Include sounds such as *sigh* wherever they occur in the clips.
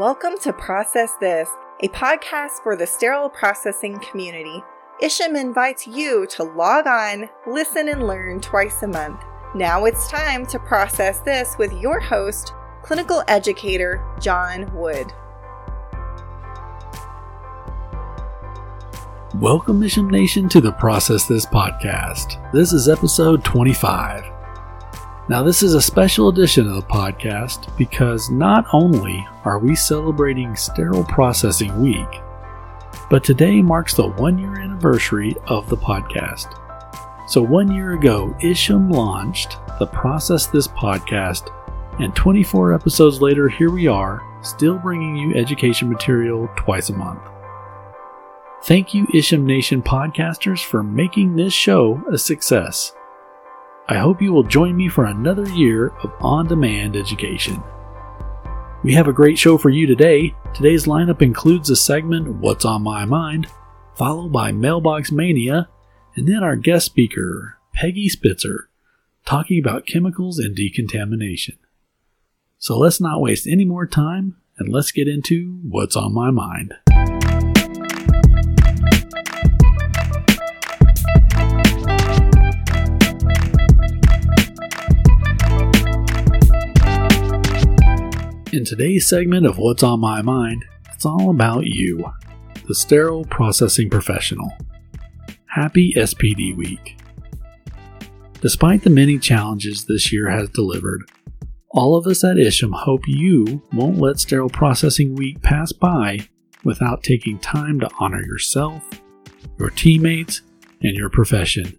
Welcome to Process This, a podcast for the sterile processing community. Isham invites you to log on, listen, and learn twice a month. Now it's time to process this with your host, clinical educator John Wood. Welcome, Isham Nation, to the Process This podcast. This is episode 25. Now, this is a special edition of the podcast because not only are we celebrating Sterile Processing Week, but today marks the one year anniversary of the podcast. So, one year ago, Isham launched the Process This podcast, and 24 episodes later, here we are, still bringing you education material twice a month. Thank you, Isham Nation podcasters, for making this show a success. I hope you will join me for another year of on demand education. We have a great show for you today. Today's lineup includes a segment, What's on My Mind, followed by Mailbox Mania, and then our guest speaker, Peggy Spitzer, talking about chemicals and decontamination. So let's not waste any more time and let's get into What's on My Mind. In today's segment of What's on My Mind, it's all about you, the sterile processing professional. Happy SPD Week. Despite the many challenges this year has delivered, all of us at Isham hope you won't let Sterile Processing Week pass by without taking time to honor yourself, your teammates, and your profession.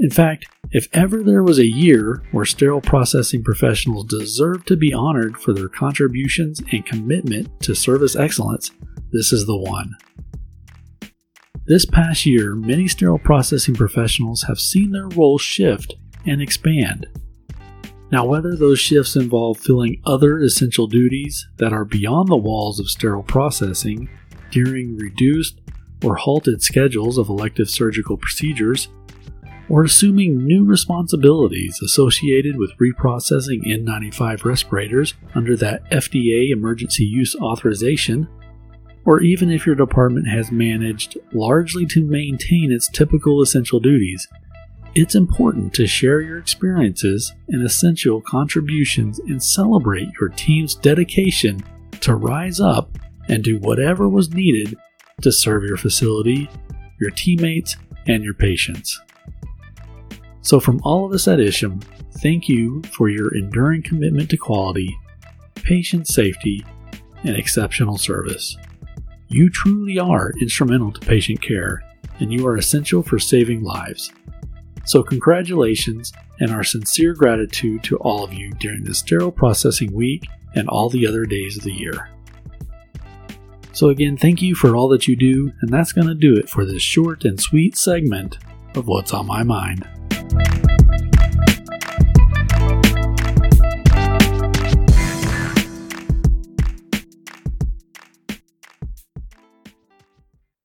In fact, if ever there was a year where sterile processing professionals deserve to be honored for their contributions and commitment to service excellence, this is the one. This past year, many sterile processing professionals have seen their roles shift and expand. Now, whether those shifts involve filling other essential duties that are beyond the walls of sterile processing during reduced or halted schedules of elective surgical procedures, or assuming new responsibilities associated with reprocessing N95 respirators under that FDA emergency use authorization, or even if your department has managed largely to maintain its typical essential duties, it's important to share your experiences and essential contributions and celebrate your team's dedication to rise up and do whatever was needed to serve your facility, your teammates, and your patients. So, from all of us at Isham, thank you for your enduring commitment to quality, patient safety, and exceptional service. You truly are instrumental to patient care, and you are essential for saving lives. So, congratulations and our sincere gratitude to all of you during the sterile processing week and all the other days of the year. So, again, thank you for all that you do, and that's going to do it for this short and sweet segment of What's on My Mind.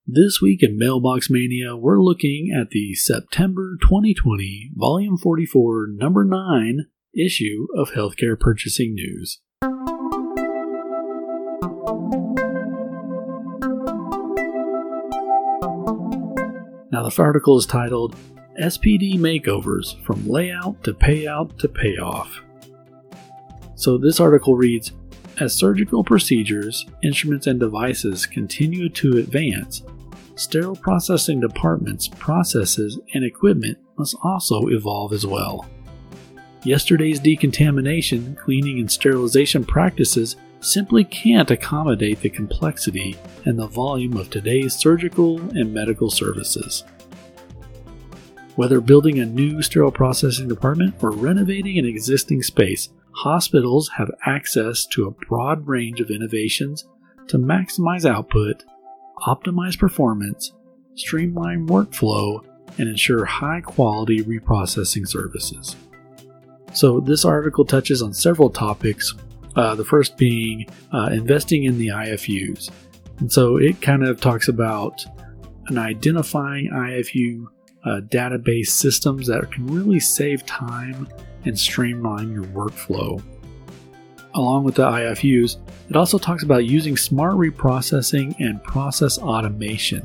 This week in Mailbox Mania, we're looking at the September 2020, Volume 44, Number 9 issue of Healthcare Purchasing News. Now, the article is titled SPD Makeovers From Layout to Payout to Payoff. So, this article reads As surgical procedures, instruments, and devices continue to advance, sterile processing departments, processes, and equipment must also evolve as well. Yesterday's decontamination, cleaning, and sterilization practices simply can't accommodate the complexity and the volume of today's surgical and medical services. Whether building a new sterile processing department or renovating an existing space, hospitals have access to a broad range of innovations to maximize output optimize performance, streamline workflow, and ensure high quality reprocessing services. So, this article touches on several topics, uh, the first being uh, investing in the IFUs. And so, it kind of talks about an identifying IFU uh, database systems that can really save time and streamline your workflow. along with the IFUs, it also talks about using smart reprocessing and process automation,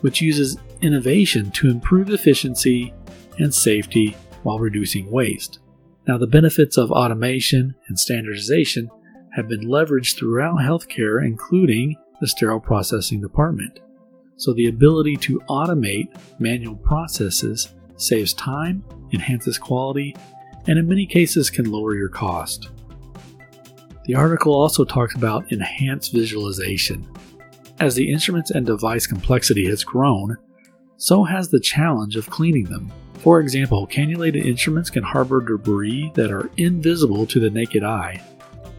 which uses innovation to improve efficiency and safety while reducing waste. Now, the benefits of automation and standardization have been leveraged throughout healthcare, including the sterile processing department. So, the ability to automate manual processes saves time, enhances quality, and in many cases can lower your cost. The article also talks about enhanced visualization. As the instruments and device complexity has grown, so has the challenge of cleaning them. For example, cannulated instruments can harbor debris that are invisible to the naked eye.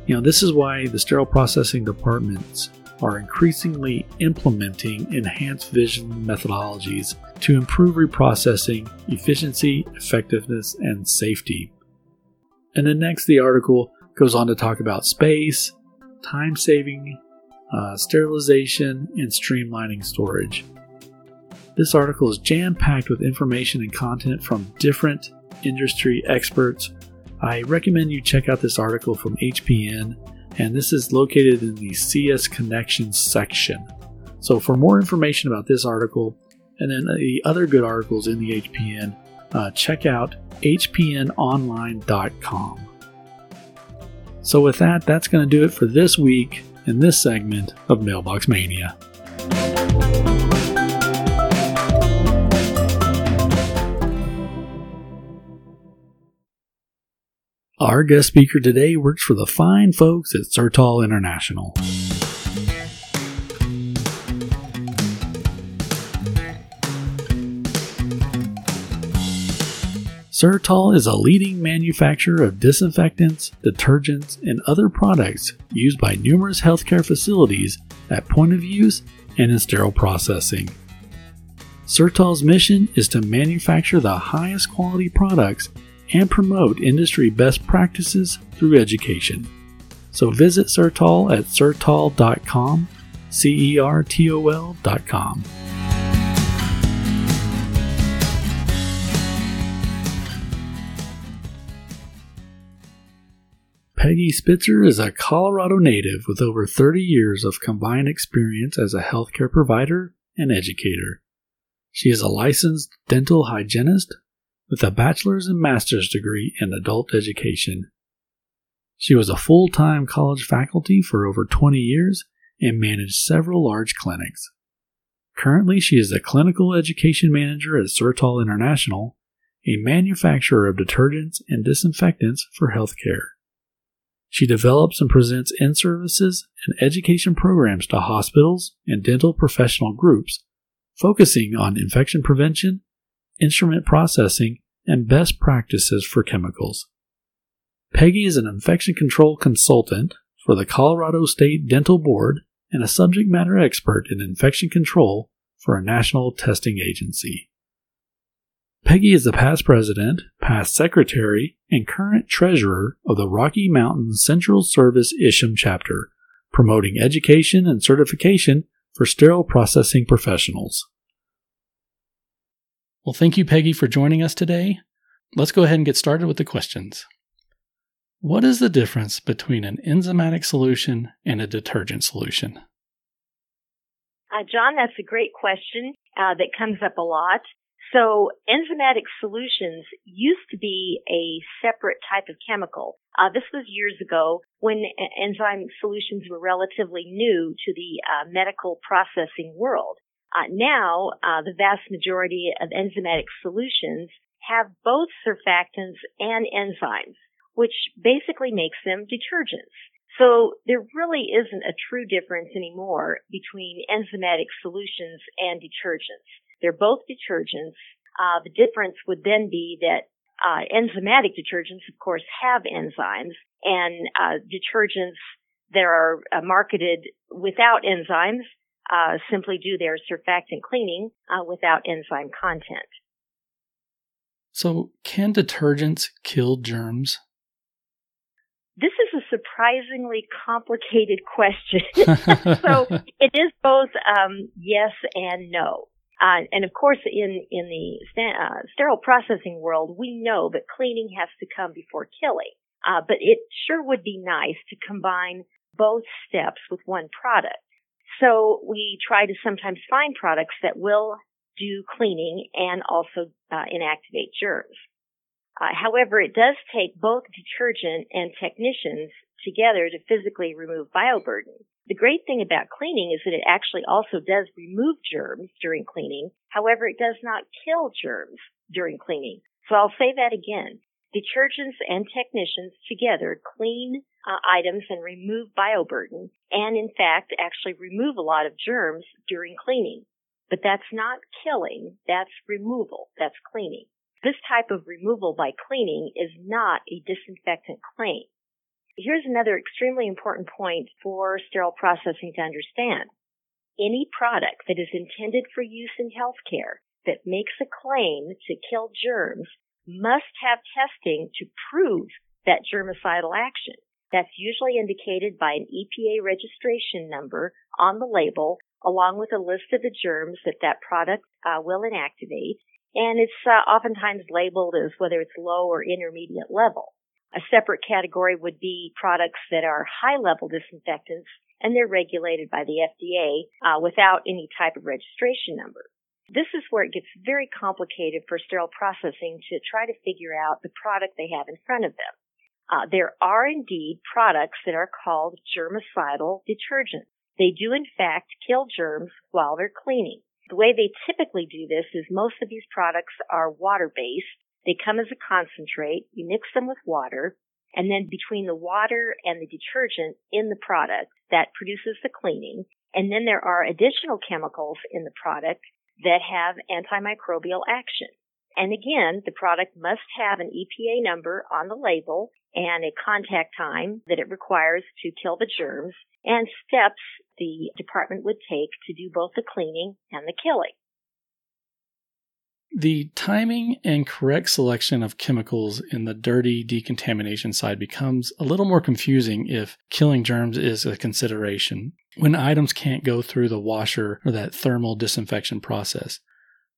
You know, this is why the sterile processing departments are increasingly implementing enhanced vision methodologies to improve reprocessing efficiency, effectiveness, and safety. And then next, the article goes on to talk about space, time saving, uh, sterilization, and streamlining storage. This article is jam packed with information and content from different industry experts. I recommend you check out this article from HPN, and this is located in the CS Connections section. So, for more information about this article and then the other good articles in the HPN, uh, check out hpnonline.com. So, with that, that's going to do it for this week in this segment of Mailbox Mania. Our guest speaker today works for the fine folks at Certol International. Certol is a leading manufacturer of disinfectants, detergents, and other products used by numerous healthcare facilities at point of use and in sterile processing. Certol's mission is to manufacture the highest quality products and promote industry best practices through education. So visit Certol at certol.com, C E R T O L.com. Peggy Spitzer is a Colorado native with over 30 years of combined experience as a healthcare provider and educator. She is a licensed dental hygienist with a bachelor's and master's degree in adult education. She was a full time college faculty for over 20 years and managed several large clinics. Currently, she is a clinical education manager at Certol International, a manufacturer of detergents and disinfectants for healthcare. She develops and presents in services and education programs to hospitals and dental professional groups, focusing on infection prevention instrument processing, and best practices for chemicals. Peggy is an infection control consultant for the Colorado State Dental Board and a subject matter expert in infection control for a national testing agency. Peggy is the past president, past secretary, and current treasurer of the Rocky Mountain Central Service Isham chapter, promoting education and certification for sterile processing professionals. Well, thank you, Peggy, for joining us today. Let's go ahead and get started with the questions. What is the difference between an enzymatic solution and a detergent solution? Uh, John, that's a great question uh, that comes up a lot. So, enzymatic solutions used to be a separate type of chemical. Uh, this was years ago when enzyme solutions were relatively new to the uh, medical processing world. Uh, now, uh, the vast majority of enzymatic solutions have both surfactants and enzymes, which basically makes them detergents. So there really isn't a true difference anymore between enzymatic solutions and detergents. They're both detergents. Uh, the difference would then be that uh, enzymatic detergents, of course, have enzymes, and uh, detergents that are uh, marketed without enzymes uh, simply do their surfactant cleaning uh, without enzyme content. So, can detergents kill germs? This is a surprisingly complicated *laughs* question. *laughs* so, it is both um, yes and no. Uh, and of course, in in the uh, sterile processing world, we know that cleaning has to come before killing. Uh, but it sure would be nice to combine both steps with one product. So we try to sometimes find products that will do cleaning and also uh, inactivate germs. Uh, however, it does take both detergent and technicians together to physically remove bioburden. The great thing about cleaning is that it actually also does remove germs during cleaning. However, it does not kill germs during cleaning. So I'll say that again. Detergents and technicians together clean uh, items and remove bioburden and in fact actually remove a lot of germs during cleaning. But that's not killing, that's removal, that's cleaning. This type of removal by cleaning is not a disinfectant claim. Here's another extremely important point for sterile processing to understand. Any product that is intended for use in healthcare that makes a claim to kill germs must have testing to prove that germicidal action. That's usually indicated by an EPA registration number on the label along with a list of the germs that that product uh, will inactivate. And it's uh, oftentimes labeled as whether it's low or intermediate level. A separate category would be products that are high level disinfectants and they're regulated by the FDA uh, without any type of registration number. This is where it gets very complicated for sterile processing to try to figure out the product they have in front of them. Uh, there are indeed products that are called germicidal detergents. They do in fact kill germs while they're cleaning. The way they typically do this is most of these products are water based. They come as a concentrate. You mix them with water and then between the water and the detergent in the product that produces the cleaning. And then there are additional chemicals in the product that have antimicrobial action. And again, the product must have an EPA number on the label and a contact time that it requires to kill the germs and steps the department would take to do both the cleaning and the killing. The timing and correct selection of chemicals in the dirty decontamination side becomes a little more confusing if killing germs is a consideration. When items can't go through the washer or that thermal disinfection process,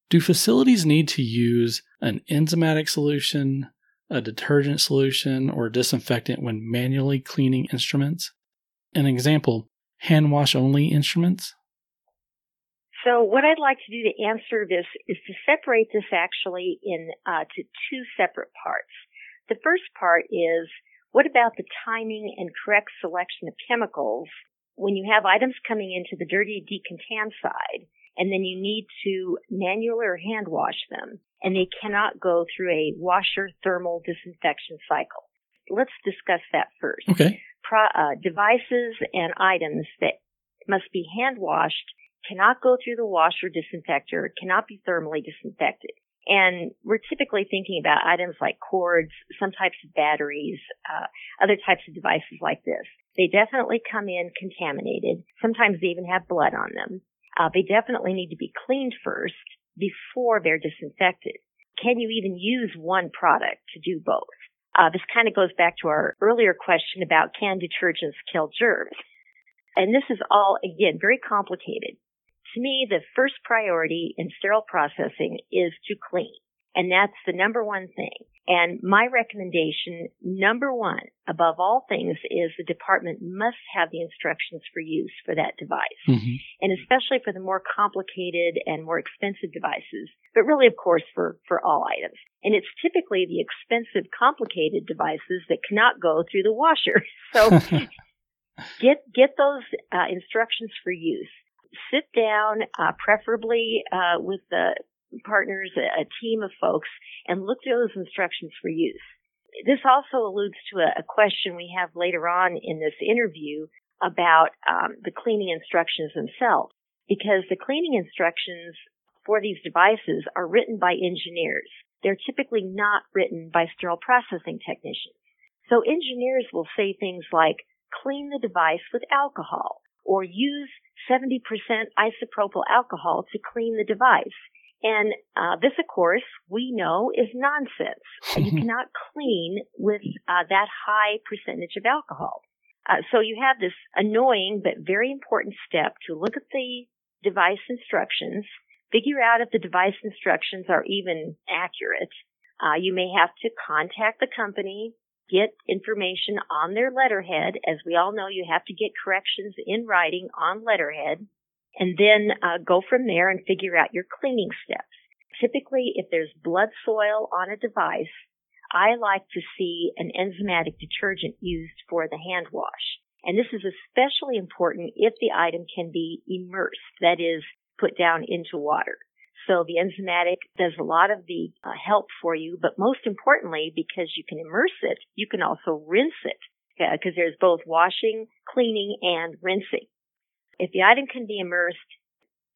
do facilities need to use an enzymatic solution, a detergent solution, or a disinfectant when manually cleaning instruments? An example hand wash only instruments? So what I'd like to do to answer this is to separate this actually into uh, two separate parts. The first part is what about the timing and correct selection of chemicals when you have items coming into the dirty decontam side and then you need to manually or hand wash them and they cannot go through a washer thermal disinfection cycle. Let's discuss that first. Okay. Pro, uh, devices and items that must be hand washed cannot go through the washer disinfector, cannot be thermally disinfected. And we're typically thinking about items like cords, some types of batteries, uh, other types of devices like this. They definitely come in contaminated. Sometimes they even have blood on them. Uh, they definitely need to be cleaned first before they're disinfected. Can you even use one product to do both? Uh, this kind of goes back to our earlier question about can detergents kill germs? And this is all, again, very complicated. To me, the first priority in sterile processing is to clean. And that's the number one thing. And my recommendation, number one, above all things, is the department must have the instructions for use for that device. Mm-hmm. And especially for the more complicated and more expensive devices, but really, of course, for, for all items. And it's typically the expensive, complicated devices that cannot go through the washer. *laughs* So *laughs* get, get those uh, instructions for use. Sit down, uh, preferably uh, with the partners, a, team of folks, and look through those instructions for use. This also alludes to a, a question we have later on in this interview about um, the cleaning instructions themselves, because the cleaning instructions for these devices are written by engineers. They're typically not written by sterile processing technicians. So engineers will say things like, clean the device with alcohol, or use 70% isopropyl alcohol to clean the device. And uh, this, of course, we know is nonsense. *laughs* you cannot clean with uh, that high percentage of alcohol. Uh, so you have this annoying but very important step to look at the device instructions, figure out if the device instructions are even accurate. Uh, you may have to contact the company get information on their letterhead. As we all know, you have to get corrections in writing on letterhead and then uh, go from there and figure out your cleaning steps. Typically, if there's blood soil on a device, I like to see an enzymatic detergent used for the hand wash. And this is especially important if the item can be immersed, that is, put down into water. So the enzymatic does a lot of the uh, help for you, but most importantly, because you can immerse it, you can also rinse it because uh, there's both washing, cleaning, and rinsing. If the item can be immersed,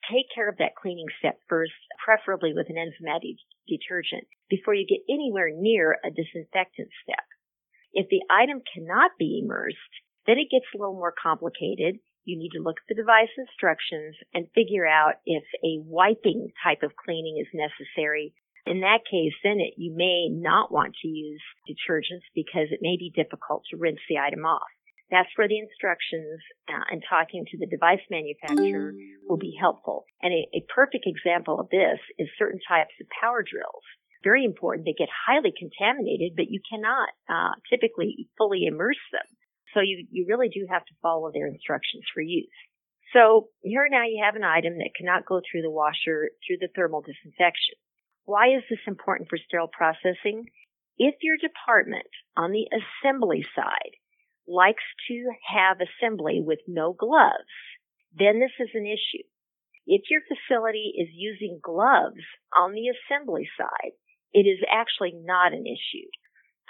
take care of that cleaning step first, preferably with an enzymatic detergent, before you get anywhere near a disinfectant step. If the item cannot be immersed, then it gets a little more complicated. You need to look at the device instructions and figure out if a wiping type of cleaning is necessary. In that case, then it, you may not want to use detergents because it may be difficult to rinse the item off. That's where the instructions uh, and talking to the device manufacturer will be helpful. And a, a perfect example of this is certain types of power drills. Very important. They get highly contaminated, but you cannot uh, typically fully immerse them. So you, you really do have to follow their instructions for use. So here now you have an item that cannot go through the washer through the thermal disinfection. Why is this important for sterile processing? If your department on the assembly side likes to have assembly with no gloves, then this is an issue. If your facility is using gloves on the assembly side, it is actually not an issue.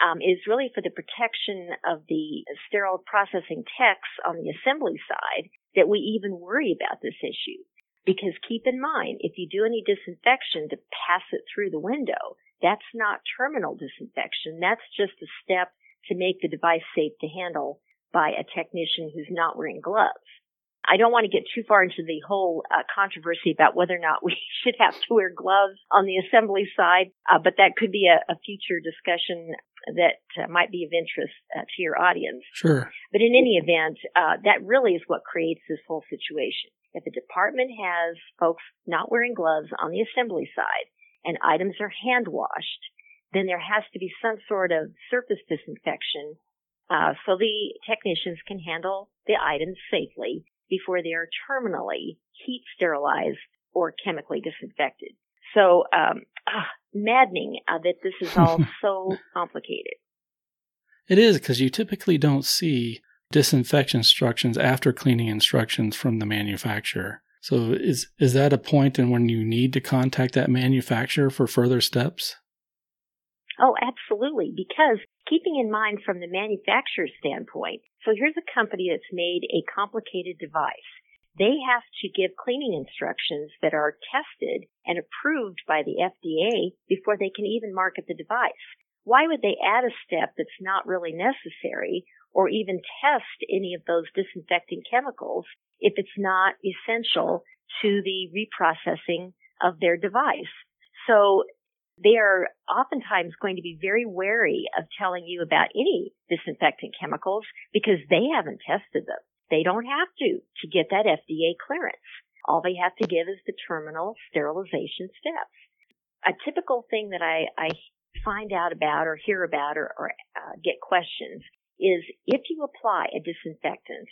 Um, it is really for the protection of the sterile processing techs on the assembly side that we even worry about this issue. Because keep in mind, if you do any disinfection to pass it through the window, that's not terminal disinfection. That's just a step to make the device safe to handle by a technician who's not wearing gloves. I don't want to get too far into the whole uh, controversy about whether or not we *laughs* should have to wear gloves on the assembly side, uh, but that could be a, a future discussion that uh, might be of interest uh, to your audience. Sure. But in any event, uh, that really is what creates this whole situation. If a department has folks not wearing gloves on the assembly side and items are hand washed, then there has to be some sort of surface disinfection uh, so the technicians can handle the items safely before they are terminally heat sterilized or chemically disinfected. So, um, ah, maddening uh, that this is all *laughs* so complicated. It is because you typically don't see disinfection instructions after cleaning instructions from the manufacturer. So is is that a point in when you need to contact that manufacturer for further steps? Oh, absolutely. Because keeping in mind from the manufacturer's standpoint, so here's a company that's made a complicated device. They have to give cleaning instructions that are tested and approved by the FDA before they can even market the device. Why would they add a step that's not really necessary or even test any of those disinfecting chemicals if it's not essential to the reprocessing of their device? So they are oftentimes going to be very wary of telling you about any disinfectant chemicals because they haven't tested them. They don't have to to get that FDA clearance. All they have to give is the terminal sterilization steps. A typical thing that I, I find out about or hear about or, or uh, get questions is if you apply a disinfectant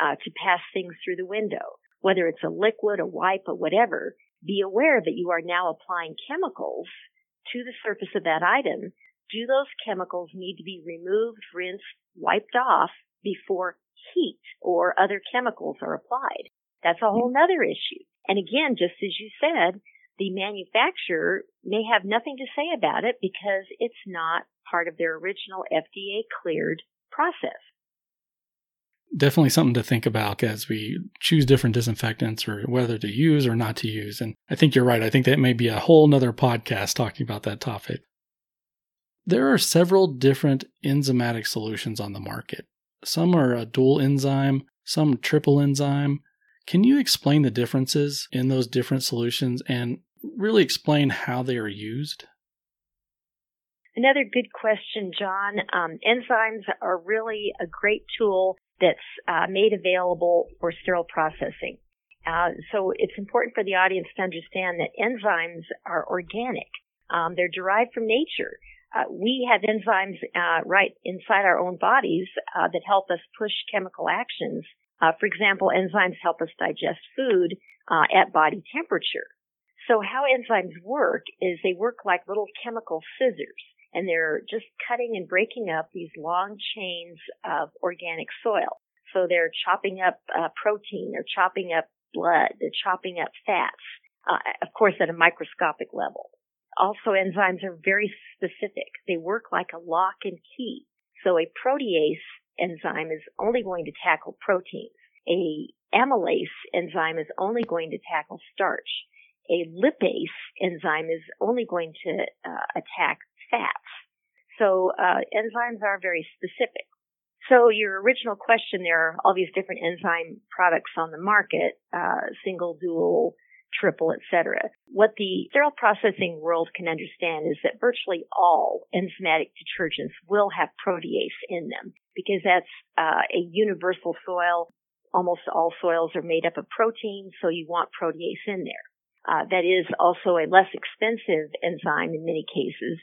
uh, to pass things through the window, whether it's a liquid, a wipe, or whatever, be aware that you are now applying chemicals to the surface of that item, do those chemicals need to be removed, rinsed, wiped off before heat or other chemicals are applied? That's a whole mm-hmm. nother issue. And again, just as you said, the manufacturer may have nothing to say about it because it's not part of their original FDA cleared process definitely something to think about as we choose different disinfectants or whether to use or not to use. And I think you're right. I think that may be a whole nother podcast talking about that topic. There are several different enzymatic solutions on the market. Some are a dual enzyme, some triple enzyme. Can you explain the differences in those different solutions and really explain how they are used? Another good question, John. Um, enzymes are really a great tool that's uh, made available for sterile processing. Uh, so it's important for the audience to understand that enzymes are organic. Um, they're derived from nature. uh, we have enzymes uh, right inside our own bodies uh, that help us push chemical actions. Uh, for example, enzymes help us digest food at body temperature. So how enzymes work is they work like little chemical scissors, and they're just cutting and breaking up these long chains of organic soil. So they're chopping up uh, protein, they're chopping up blood, they're chopping up fats, of course at a microscopic level. Also, enzymes are very specific. They work like a lock and key. So a protease enzyme is only going to tackle proteins. A amylase enzyme is only going to tackle starch. A lipase enzyme is only going to uh, attack fats. So uh, enzymes are very specific. So your original question, there are all these different enzyme products on the market, uh, single, dual, triple, etc. What the sterile processing world can understand is that virtually all enzymatic detergents will have protease in them because that's uh, a universal soil. Almost all soils are made up of protein, so you want protease in there. Uh, that is also a less expensive enzyme in many cases.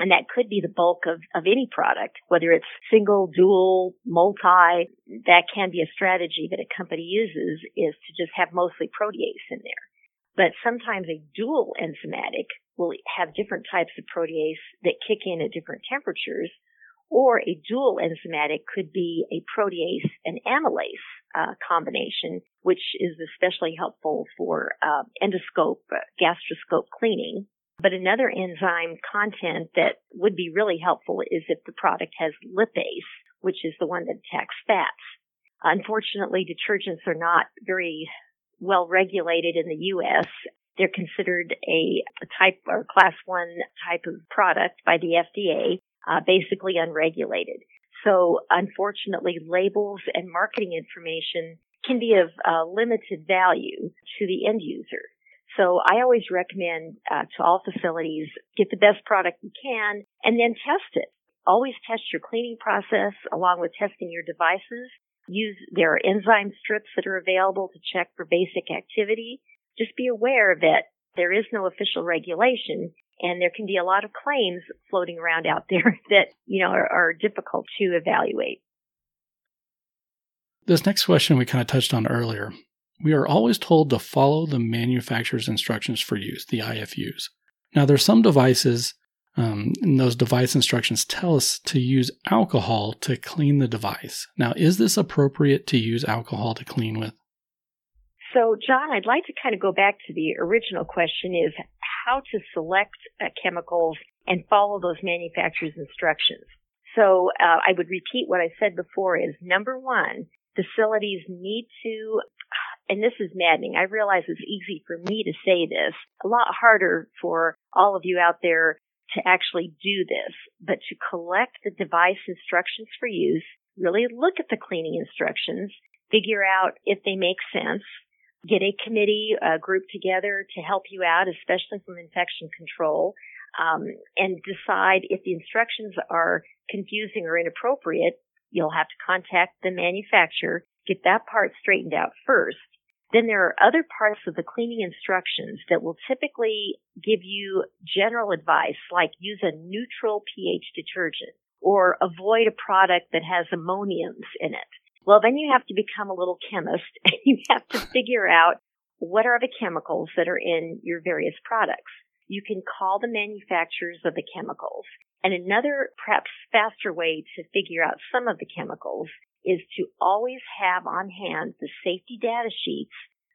And that could be the bulk of, of any product, whether it's single, dual, multi. That can be a strategy that a company uses is to just have mostly protease in there. But sometimes a dual enzymatic will have different types of protease that kick in at different temperatures, or a dual enzymatic could be a protease and amylase uh, combination, which is especially helpful for uh, endoscope, uh, gastroscope cleaning. But another enzyme content that would be really helpful is if the product has lipase, which is the one that attacks fats. Unfortunately, detergents are not very well regulated in the U.S. They're considered a, type or class one type of product by the FDA, uh, basically unregulated. So unfortunately, labels and marketing information can be of uh, limited value to the end user. So I always recommend uh, to all facilities get the best product you can and then test it. Always test your cleaning process along with testing your devices use there are enzyme strips that are available to check for basic activity. Just be aware that there is no official regulation and there can be a lot of claims floating around out there *laughs* that, you know, are, are difficult to evaluate. This next question we kind of touched on earlier. We are always told to follow the manufacturer's instructions for use, the IFUs. Now, there's some devices um, and those device instructions tell us to use alcohol to clean the device. Now, is this appropriate to use alcohol to clean with? So, John, I'd like to kind of go back to the original question is how to select uh, chemicals and follow those manufacturer's instructions. So, uh, I would repeat what I said before is number one, facilities need to and this is maddening. I realize it's easy for me to say this, a lot harder for all of you out there to actually do this, but to collect the device instructions for use, really look at the cleaning instructions, figure out if they make sense, get a committee uh, group together to help you out, especially from infection control, um, and decide if the instructions are confusing or inappropriate. You'll have to contact the manufacturer, get that part straightened out first, then there are other parts of the cleaning instructions that will typically give you general advice like use a neutral pH detergent or avoid a product that has ammoniums in it. Well, then you have to become a little chemist *laughs* and you have to figure out what are the chemicals that are in your various products. You can call the manufacturers of the chemicals. And another perhaps faster way to figure out some of the chemicals is to always have on hand the safety data sheets,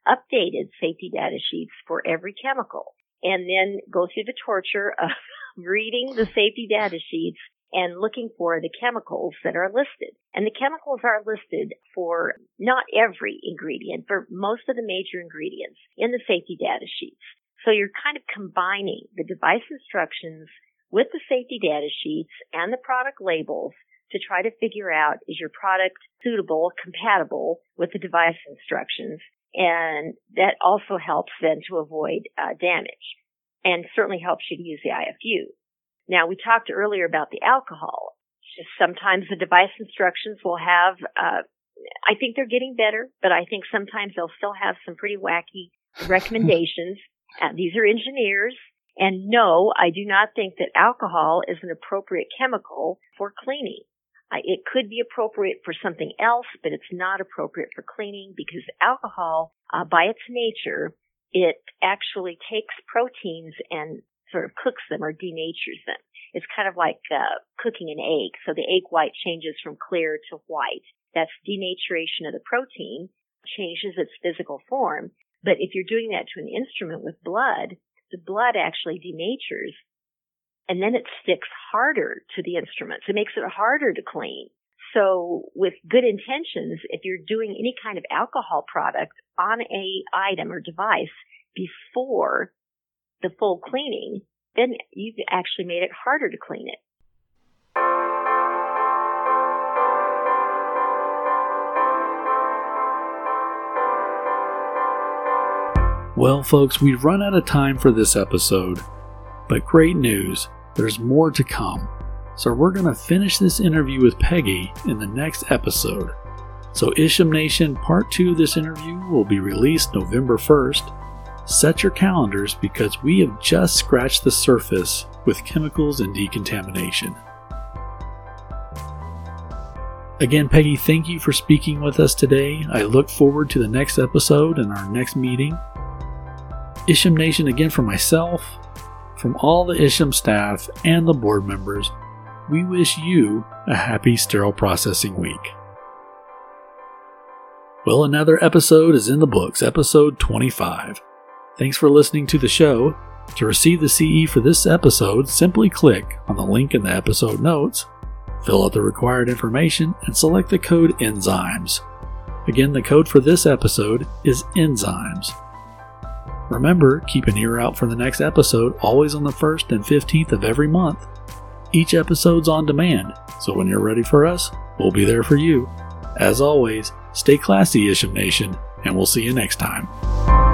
updated safety data sheets for every chemical, and then go through the torture of *laughs* reading the safety data sheets and looking for the chemicals that are listed. And the chemicals are listed for not every ingredient, but most of the major ingredients in the safety data sheets. So you're kind of combining the device instructions with the safety data sheets and the product labels to try to figure out is your product suitable, compatible with the device instructions. And that also helps then to avoid uh, damage and certainly helps you to use the IFU. Now we talked earlier about the alcohol. Just sometimes the device instructions will have, uh, I think they're getting better, but I think sometimes they'll still have some pretty wacky *laughs* recommendations. uh, these are engineers And no, I do not think that alcohol is an appropriate chemical for cleaning. It could be appropriate for something else, but it's not appropriate for cleaning because alcohol, uh, by its nature, it actually takes proteins and sort of cooks them or denatures them. It's kind of like uh, cooking an egg. So the egg white changes from clear to white. That's denaturation of the protein, changes its physical form. But if you're doing that to an instrument with blood, the blood actually denatures and then it sticks harder to the instruments. It makes it harder to clean. So with good intentions, if you're doing any kind of alcohol product on a item or device before the full cleaning, then you've actually made it harder to clean it. Well, folks, we've run out of time for this episode, but great news there's more to come. So, we're going to finish this interview with Peggy in the next episode. So, Isham Nation Part 2 of this interview will be released November 1st. Set your calendars because we have just scratched the surface with chemicals and decontamination. Again, Peggy, thank you for speaking with us today. I look forward to the next episode and our next meeting. Isham Nation, again, for myself, from all the Isham staff and the board members, we wish you a happy sterile processing week. Well, another episode is in the books, episode 25. Thanks for listening to the show. To receive the CE for this episode, simply click on the link in the episode notes, fill out the required information, and select the code ENZYMES. Again, the code for this episode is ENZYMES. Remember, keep an ear out for the next episode, always on the 1st and 15th of every month. Each episode's on demand, so when you're ready for us, we'll be there for you. As always, stay classy, Isham Nation, and we'll see you next time.